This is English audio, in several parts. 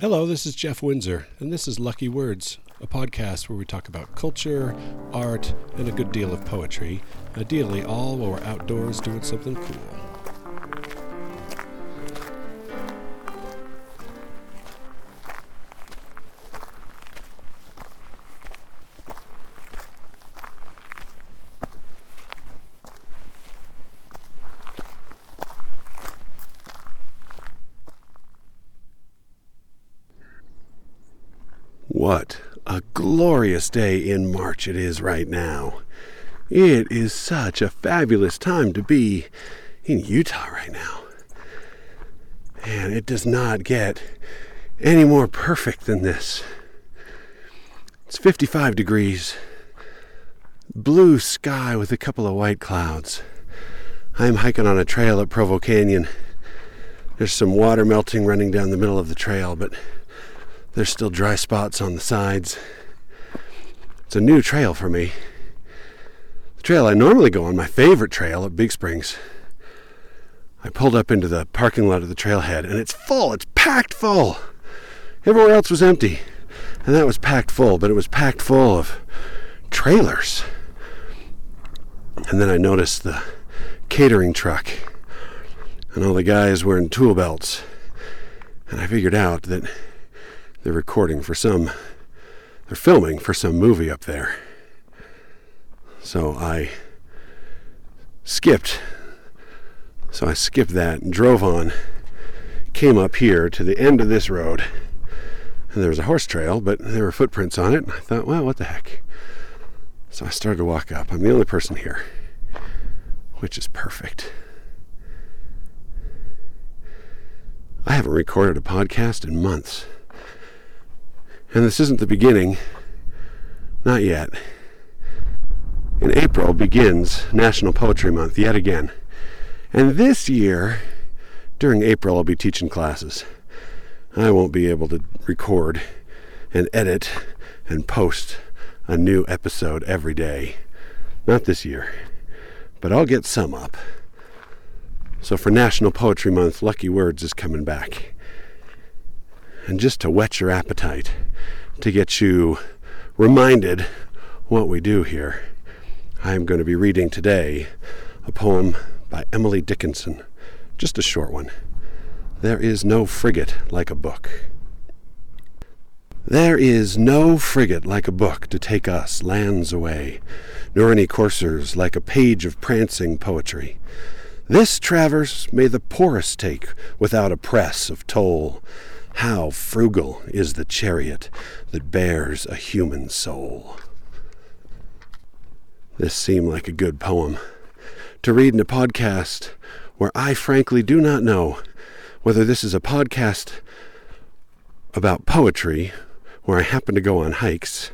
Hello, this is Jeff Windsor, and this is Lucky Words, a podcast where we talk about culture, art, and a good deal of poetry, ideally all while we're outdoors doing something cool. What a glorious day in March it is right now. It is such a fabulous time to be in Utah right now. And it does not get any more perfect than this. It's 55 degrees, blue sky with a couple of white clouds. I'm hiking on a trail at Provo Canyon. There's some water melting running down the middle of the trail, but there's still dry spots on the sides. It's a new trail for me. The trail I normally go on, my favorite trail at Big Springs. I pulled up into the parking lot of the trailhead and it's full, it's packed full. Everywhere else was empty. And that was packed full, but it was packed full of trailers. And then I noticed the catering truck and all the guys wearing tool belts. And I figured out that they're recording for some, they're filming for some movie up there. So I skipped. So I skipped that and drove on, came up here to the end of this road. And there was a horse trail, but there were footprints on it. And I thought, well, what the heck? So I started to walk up. I'm the only person here, which is perfect. I haven't recorded a podcast in months. And this isn't the beginning, not yet. In April begins National Poetry Month yet again. And this year, during April, I'll be teaching classes. I won't be able to record and edit and post a new episode every day. Not this year, but I'll get some up. So for National Poetry Month, Lucky Words is coming back. And just to whet your appetite, to get you reminded what we do here, I'm going to be reading today a poem by Emily Dickinson, just a short one. There is no frigate like a book. There is no frigate like a book to take us lands away, nor any coursers like a page of prancing poetry. This traverse may the poorest take without a press of toll. How frugal is the chariot that bears a human soul. This seemed like a good poem to read in a podcast where I frankly do not know whether this is a podcast about poetry where I happen to go on hikes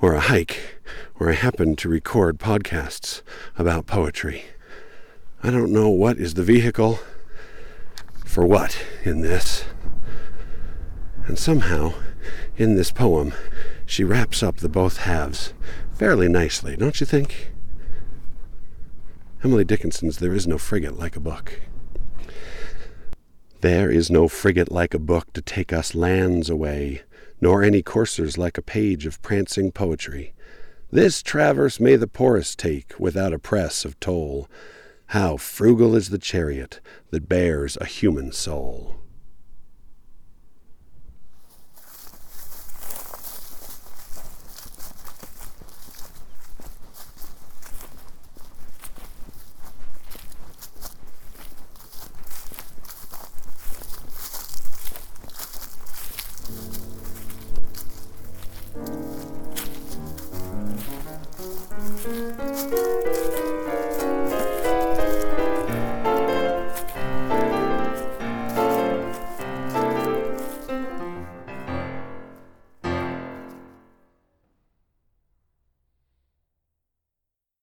or a hike where I happen to record podcasts about poetry. I don't know what is the vehicle for what in this. And somehow, in this poem, she wraps up the both halves fairly nicely, don't you think? Emily Dickinson's There Is No Frigate Like a Book. There is no frigate like a book to take us lands away, nor any coursers like a page of prancing poetry. This traverse may the poorest take without a press of toll. How frugal is the chariot that bears a human soul. 嗯